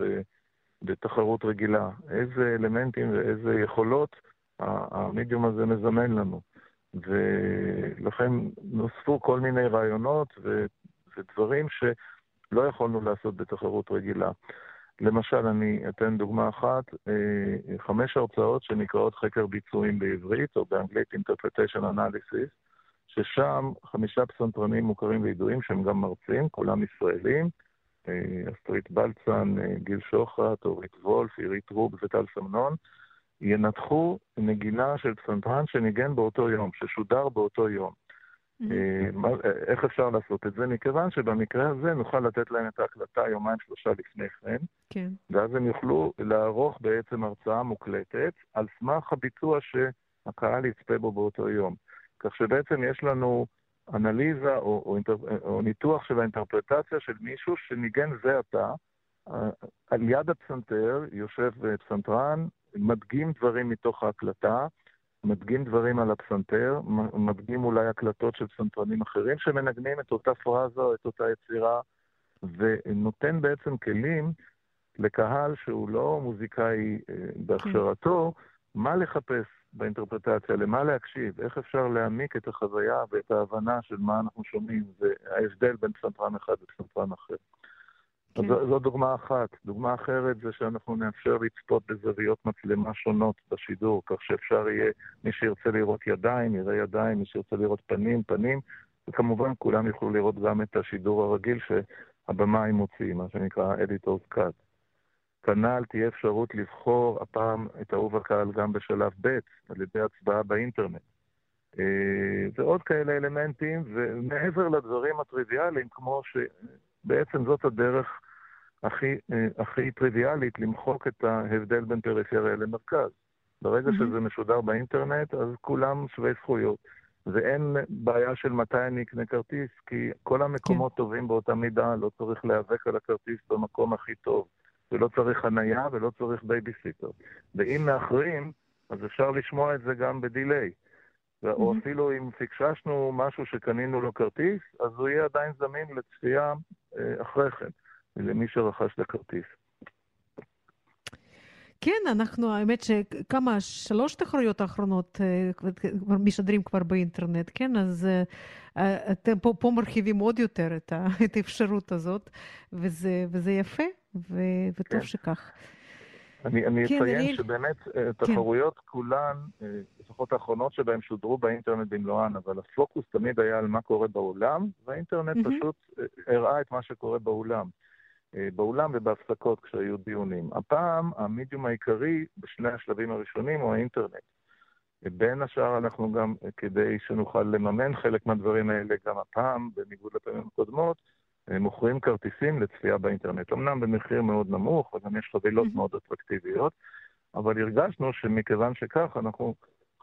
בתחרות רגילה. איזה אלמנטים ואיזה יכולות המדיום הזה מזמן לנו. ולכן נוספו כל מיני רעיונות ו- ודברים שלא יכולנו לעשות בתחרות רגילה. למשל, אני אתן דוגמה אחת, אה, חמש הרצאות שנקראות חקר ביצועים בעברית, או באנגלית Interpretation Analysis, ששם חמישה פסנתרנים מוכרים וידועים שהם גם מרצים, כולם ישראלים, אה, אסטרית בלצן, אה, גיל שוחט, אורית וולף, עירית רוב וטל סמנון, ינתחו נגינה של פסנתרן שניגן באותו יום, ששודר באותו יום. אה, מה- אה, איך אפשר לעשות את זה? מכיוון שבמקרה הזה נוכל לתת להם את ההקלטה יומיים שלושה לפני כן, כן. ואז הם יוכלו לערוך בעצם הרצאה מוקלטת על סמך הביצוע שהקהל יצפה בו באותו יום. כך שבעצם יש לנו אנליזה או, או, אינטר, או ניתוח של האינטרפרטציה של מישהו שניגן זה עתה. אה, על יד הפסנתר יושב אה, פסנתרן, מדגים דברים מתוך ההקלטה, מדגים דברים על הפסנתר, מדגים אולי הקלטות של פסנתרנים אחרים שמנגנים את אותה פרזה או את אותה יצירה, ונותן בעצם כלים לקהל שהוא לא מוזיקאי אה, בהכשרתו, מה לחפש באינטרפרטציה, למה להקשיב, איך אפשר להעמיק את החוויה ואת ההבנה של מה אנחנו שומעים, וההבדל בין פסנתרן אחד לפסנתרן אחר. כן. זו, זו דוגמה אחת. דוגמה אחרת זה שאנחנו נאפשר לצפות בזוויות מצלמה שונות בשידור, כך שאפשר יהיה, מי שירצה לראות ידיים, יראה ידיים, מי שירצה לראות פנים, פנים, וכמובן כולם יוכלו לראות גם את השידור הרגיל שהבמאי מוציא, מה שנקרא Editor's Cut. כנ"ל תהיה אפשרות לבחור הפעם את אהוב הקהל גם בשלב ב' על ידי הצבעה באינטרנט. אה, ועוד כאלה אלמנטים, ומעבר לדברים הטריוויאליים, כמו שבעצם זאת הדרך הכי, אה, הכי טריוויאלית למחוק את ההבדל בין פריפריה למרכז. ברגע mm-hmm. שזה משודר באינטרנט, אז כולם שווי זכויות. ואין בעיה של מתי אני אקנה כרטיס, כי כל המקומות כן. טובים באותה מידה, לא צריך להיאבק על הכרטיס במקום הכי טוב, ולא צריך חנייה ולא צריך בייביסיטר. ואם מאחרים, אז אפשר לשמוע את זה גם ב delay. או אפילו אם פקששנו משהו שקנינו לו כרטיס, אז הוא יהיה עדיין זמין לצפייה אה, אחרי כן, למי שרכש את הכרטיס. כן, אנחנו, האמת שכמה, שלוש תחרויות האחרונות אה, משדרים כבר באינטרנט, כן? אז אה, אתם פה, פה מרחיבים עוד יותר את, ה, את האפשרות הזאת, וזה, וזה יפה, ו, וטוב כן. שכך. אני, אני כן, אציין אני... שבאמת כן. תחרויות כן. כולן, לפחות האחרונות שבהן שודרו באינטרנט במלואן, אבל הפוקוס תמיד היה על מה קורה באולם, והאינטרנט mm-hmm. פשוט הראה את מה שקורה באולם. אה, באולם ובהפסקות כשהיו דיונים. הפעם המדיום העיקרי בשני השלבים הראשונים הוא האינטרנט. בין השאר אנחנו גם, אה, כדי שנוכל לממן חלק מהדברים האלה, גם הפעם, בניגוד לפעמים הקודמות, אה, מוכרים כרטיסים לצפייה באינטרנט. אמנם במחיר מאוד נמוך, וגם יש חבילות מאוד אטרקטיביות, אבל הרגשנו שמכיוון שכך, אנחנו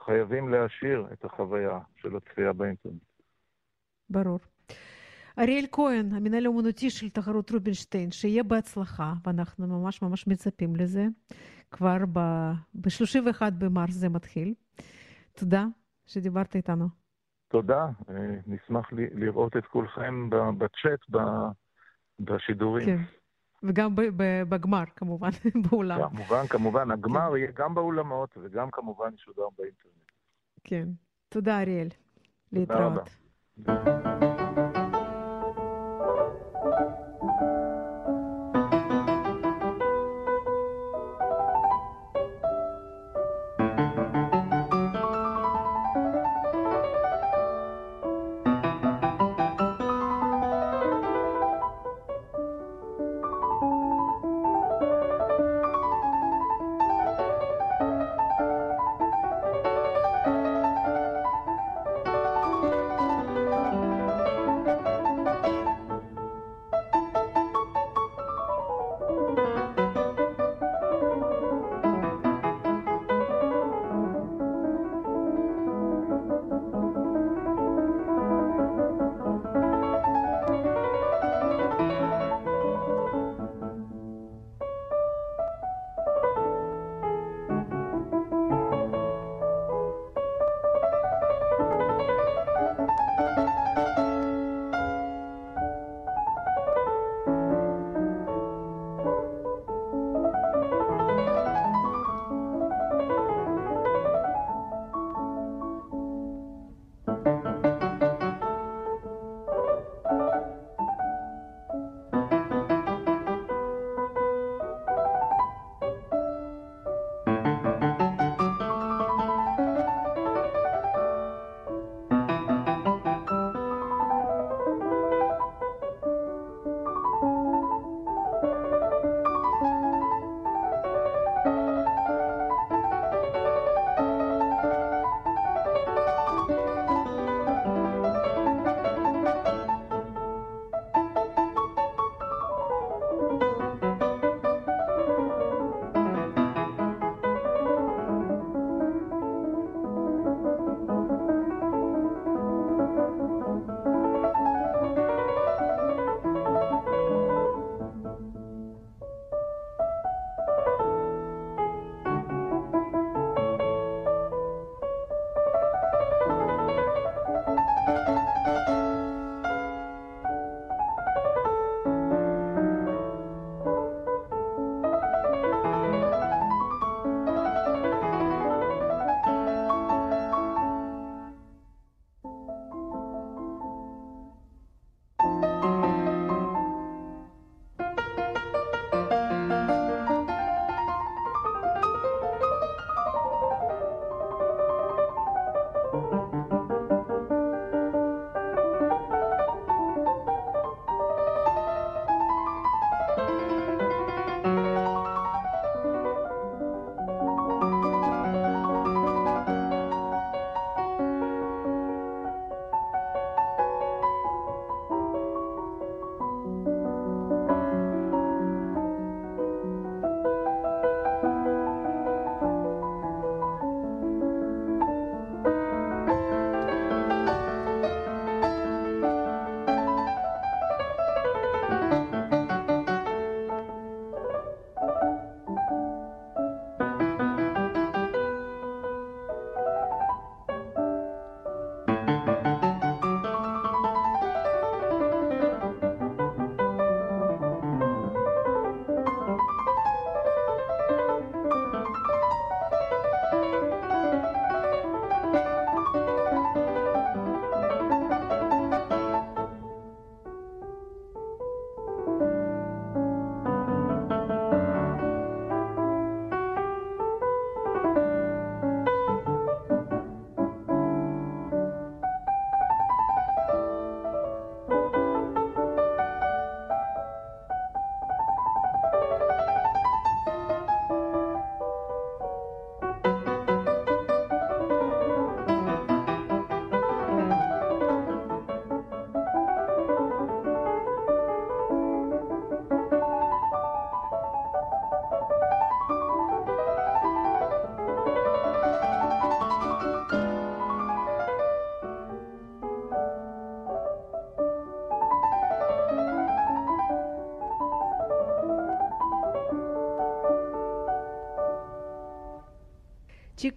חייבים להשאיר את החוויה של הצפייה באינטרנט. ברור. אריאל כהן, המנהל האומנותי של תחרות רובינשטיין, שיהיה בהצלחה, ואנחנו ממש ממש מצפים לזה. כבר ב-31 במרס זה מתחיל. תודה שדיברת איתנו. תודה, נשמח לראות את כולכם בצ'אט, בשידורים. כן, וגם בגמר, כמובן, באולם. כמובן, כמובן. הגמר כן. יהיה גם באולמות וגם כמובן ישודר באינטרנט. כן. תודה, אריאל. להתראות. תודה רבה. Thank you.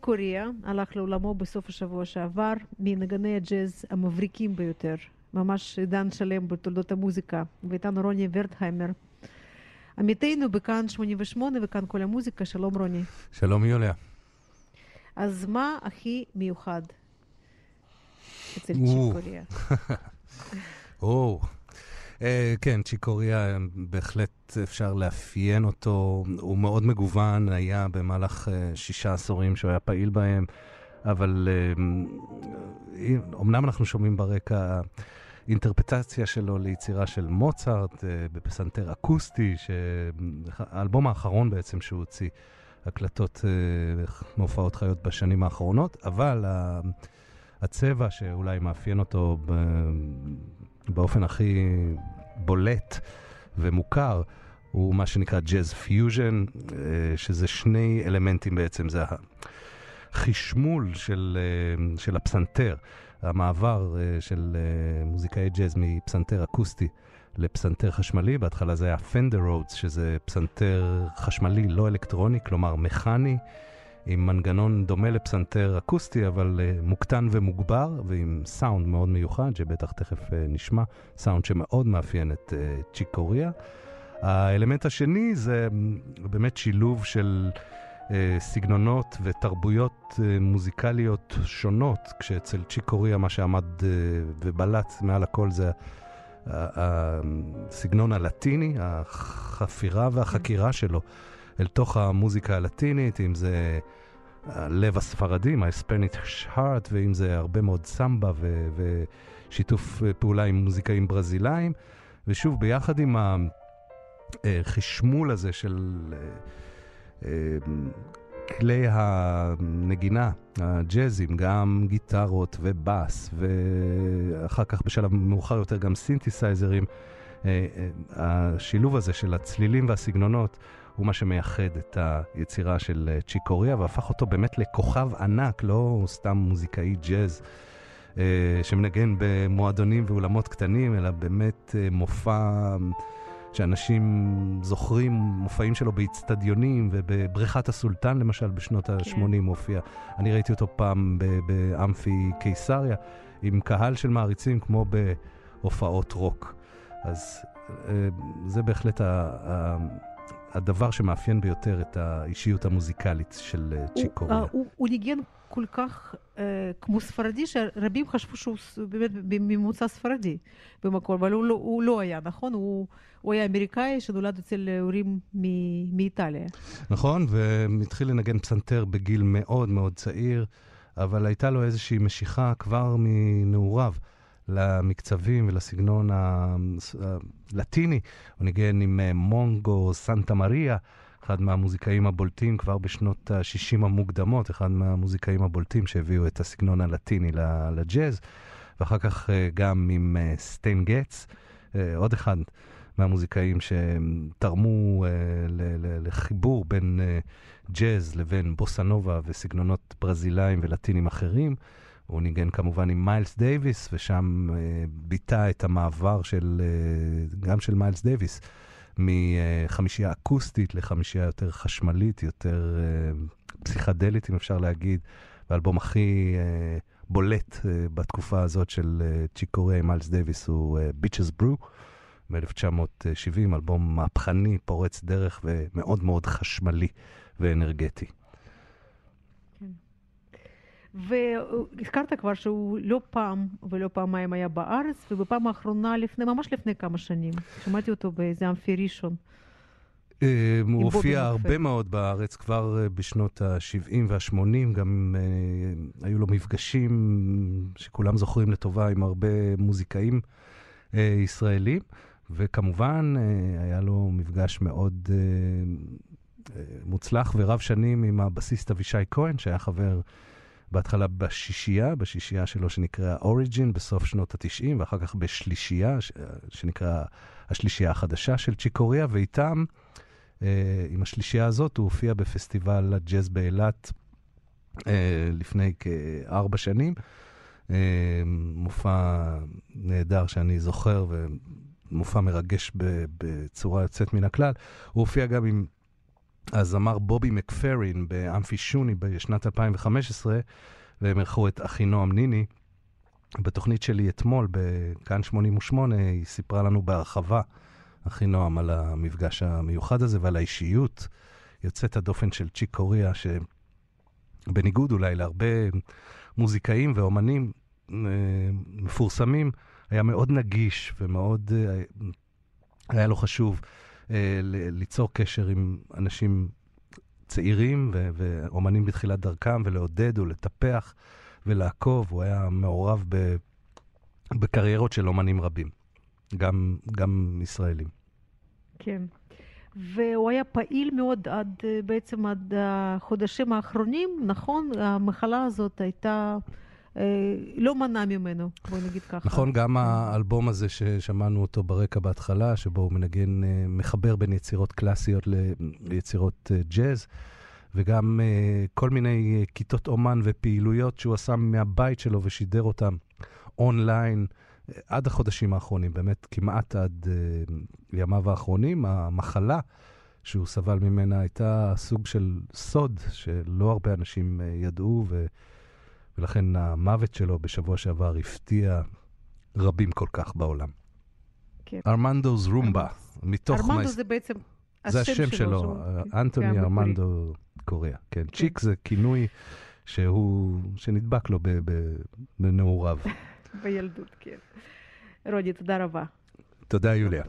קוריאה הלך לעולמו בסוף השבוע שעבר, מנגני הג'אז המבריקים ביותר. ממש עידן שלם בתולדות המוזיקה. ואיתנו רוני ורטהיימר. עמיתנו בכאן 88 וכאן כל המוזיקה, שלום רוני. שלום יוליה. אז מה הכי מיוחד אצל או. צ'יק קוריאה? או, כן, צ'יקוריה, בהחלט אפשר לאפיין אותו. הוא מאוד מגוון, היה במהלך אה, שישה עשורים שהוא היה פעיל בהם, אבל אה, אומנם אנחנו שומעים ברקע אינטרפרטציה שלו ליצירה של מוצרט אה, בפסנתר אקוסטי, שהאלבום האחרון בעצם שהוא הוציא, הקלטות אה, מהופעות חיות בשנים האחרונות, אבל הצבע שאולי מאפיין אותו. באופן הכי בולט ומוכר, הוא מה שנקרא jazz fusion, שזה שני אלמנטים בעצם, זה החשמול של, אה, של הפסנתר, המעבר אה, של אה, מוזיקאי ג'אז מפסנתר אקוסטי לפסנתר חשמלי, בהתחלה זה היה פנדר רודס, שזה פסנתר חשמלי לא אלקטרוני, כלומר מכני. עם מנגנון דומה לפסנתר אקוסטי, אבל uh, מוקטן ומוגבר, ועם סאונד מאוד מיוחד, שבטח תכף uh, נשמע, סאונד שמאוד מאפיין את uh, צ'יק קוריאה. האלמנט השני זה באמת שילוב של סגנונות ותרבויות מוזיקליות שונות, כשאצל צ'יקוריה מה שעמד ובלט מעל הכל זה הסגנון הלטיני, החפירה והחקירה שלו. אל תוך המוזיקה הלטינית, אם זה הלב הספרדי, ה-Spanish heart, ואם זה הרבה מאוד סמבה ו- ושיתוף פעולה עם מוזיקאים ברזילאים, ושוב, ביחד עם החשמול הזה של אה, כלי הנגינה, הג'אזים, גם גיטרות ובאס, ואחר כך בשלב מאוחר יותר גם סינתסייזרים, השילוב הזה של הצלילים והסגנונות, הוא מה שמייחד את היצירה של צ'יקוריה, והפך אותו באמת לכוכב ענק, לא סתם מוזיקאי ג'אז אה, שמנגן במועדונים ואולמות קטנים, אלא באמת אה, מופע שאנשים זוכרים מופעים שלו באיצטדיונים ובבריכת הסולטן, למשל, בשנות ה-80 כן. מופיע. אני ראיתי אותו פעם באמפי קיסריה, עם קהל של מעריצים כמו בהופעות רוק. אז אה, זה בהחלט ה... הדבר שמאפיין ביותר את האישיות המוזיקלית של אה, צ'יקוריה. הוא, הוא, הוא ניגן כל כך אה, כמו ספרדי, שרבים חשבו שהוא באמת ממוצא ספרדי במקור, אבל הוא לא, הוא לא היה, נכון? הוא, הוא היה אמריקאי שנולד אצל הורים מאיטליה. נכון, והתחיל לנגן פסנתר בגיל מאוד מאוד צעיר, אבל הייתה לו איזושהי משיכה כבר מנעוריו. למקצבים ולסגנון הלטיני. הוא ניגן עם אה, מונגו סנטה מריה, אחד מהמוזיקאים הבולטים כבר בשנות ה-60 המוקדמות, אחד מהמוזיקאים הבולטים שהביאו את הסגנון הלטיני לג'אז, ואחר כך אה, גם עם אה, סטן אה, עוד אחד מהמוזיקאים שתרמו אה, לחיבור בין אה, ג'אז לבין בוסנובה וסגנונות ברזילאים ולטינים אחרים. הוא ניגן כמובן עם מיילס דייוויס, ושם אה, ביטא את המעבר של, אה, גם של מיילס דייוויס, מחמישייה אקוסטית לחמישייה יותר חשמלית, יותר אה, פסיכדלית, אם אפשר להגיד, והאלבום הכי בולט בתקופה הזאת של צ'יקוריה עם מיילס דייוויס הוא אה, Bitches Brew. ב-1970, אלבום מהפכני, פורץ דרך ומאוד מאוד חשמלי ואנרגטי. והזכרת כבר שהוא לא פעם ולא פעמיים היה בארץ, ובפעם האחרונה, לפני, ממש לפני כמה שנים, שמעתי אותו באיזה אמפי ראשון. אה, הוא הופיע. הרבה מאוד בארץ, כבר אה, בשנות ה-70 וה-80, גם אה, היו לו מפגשים שכולם זוכרים לטובה עם הרבה מוזיקאים אה, ישראלים, וכמובן אה, היה לו מפגש מאוד אה, מוצלח ורב שנים עם הבסיסט אבישי כהן, שהיה חבר בהתחלה בשישייה, בשישייה שלו שנקרא אוריג'ין בסוף שנות ה-90, ואחר כך בשלישייה, שנקרא השלישייה החדשה של צ'יקוריה, ואיתם, אה, עם השלישייה הזאת, הוא הופיע בפסטיבל הג'אז באילת אה, לפני כארבע שנים. אה, מופע נהדר שאני זוכר, ומופע מרגש בצורה יוצאת מן הכלל. הוא הופיע גם עם הזמר בובי מקפרין באמפי שוני בשנת 2015, והם אירחו את אחינועם ניני. בתוכנית שלי אתמול, בכאן 88, היא סיפרה לנו בהרחבה, אחינועם, על המפגש המיוחד הזה ועל האישיות יוצאת הדופן של צ'יק קוריאה, שבניגוד אולי להרבה מוזיקאים ואומנים אה, מפורסמים, היה מאוד נגיש ומאוד, אה, היה לו חשוב ליצור קשר עם אנשים צעירים ואומנים בתחילת דרכם, ולעודד ולטפח ולעקוב. הוא היה מעורב ב- בקריירות של אומנים רבים, גם, גם ישראלים. כן. והוא היה פעיל מאוד עד, בעצם עד החודשים האחרונים, נכון? המחלה הזאת הייתה... לא מנע ממנו, בוא נגיד ככה. נכון, גם האלבום הזה ששמענו אותו ברקע בהתחלה, שבו הוא מנגן, מחבר בין יצירות קלאסיות ליצירות ג'אז, וגם כל מיני כיתות אומן ופעילויות שהוא עשה מהבית שלו ושידר אותם אונליין. עד החודשים האחרונים, באמת כמעט עד uh, ימיו האחרונים, המחלה שהוא סבל ממנה הייתה סוג של סוד שלא הרבה אנשים uh, ידעו, ו, ולכן המוות שלו בשבוע שעבר הפתיע רבים כל כך בעולם. כן. ארמנדו's רומבה, מתוך... ארמנדו... זה בעצם זה השם שלו, שלו שהוא... אנטוני כן, ארמנדו קוריאה. כן, כן, צ'יק זה כינוי שהוא, שנדבק לו בנעוריו. בילדות, כן. רודי, תודה רבה. תודה, יוליה.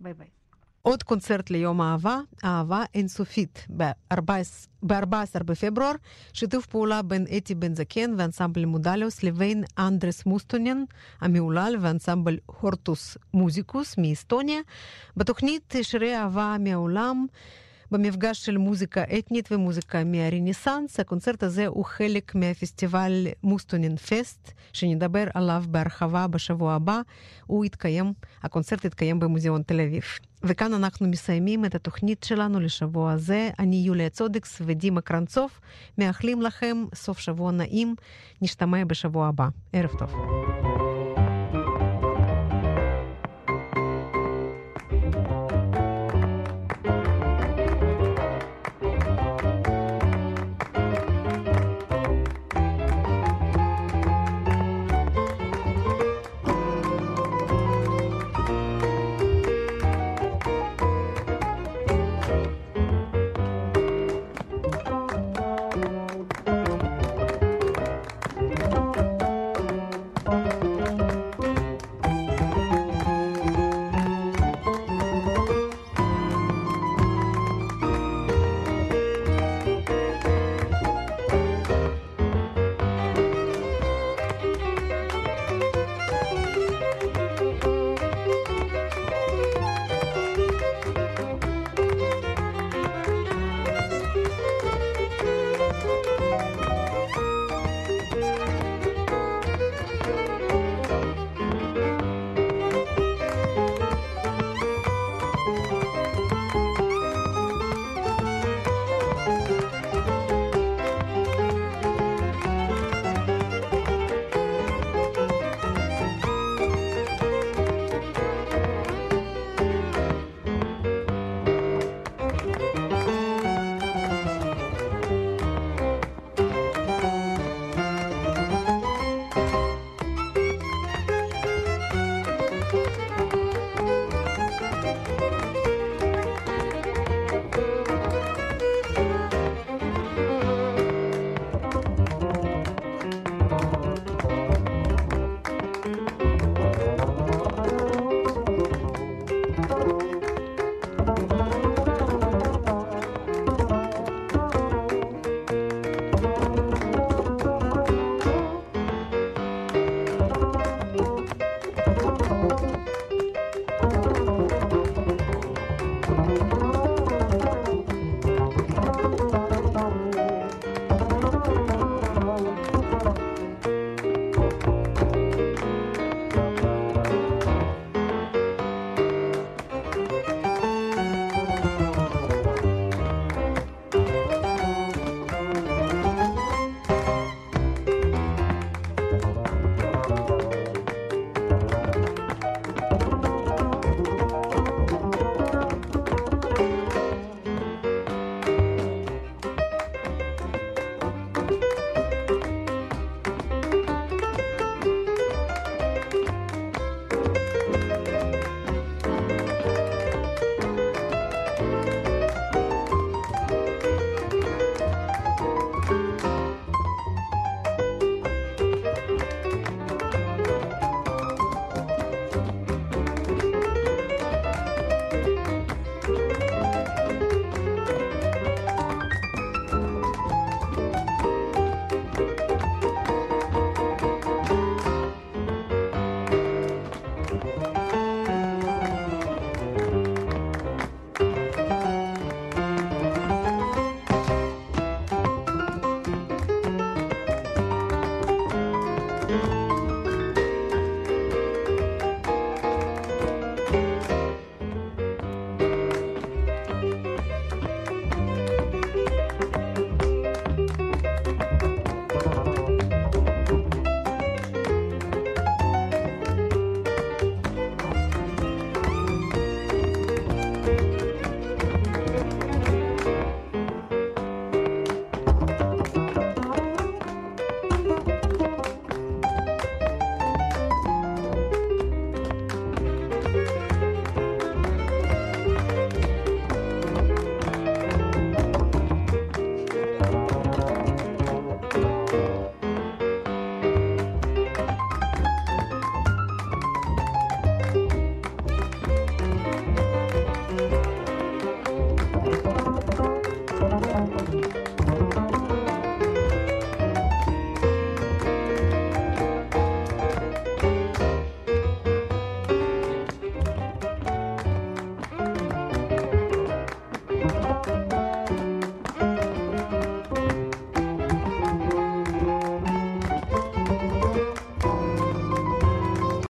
ביי ביי. עוד קונצרט ליום האהבה, אהבה אינסופית, ב-14 בפברואר, שיתוף פעולה בין אתי בן זקן ואנסמבל מודליוס לבין אנדרס מוסטונין המהולל ואנסמבל הורטוס מוזיקוס מאסטוניה. בתוכנית שירי אהבה מהעולם. במפגש של מוזיקה אתנית ומוזיקה מהרנסאנס. הקונצרט הזה הוא חלק מהפסטיבל מוסטונין פסט, שנדבר עליו בהרחבה בשבוע הבא. הוא יתקיים, הקונצרט יתקיים במוזיאון תל אביב. וכאן אנחנו מסיימים את התוכנית שלנו לשבוע הזה. אני יוליה צודקס ודימה קרנצוב, מאחלים לכם סוף שבוע נעים. נשתמע בשבוע הבא. ערב טוב.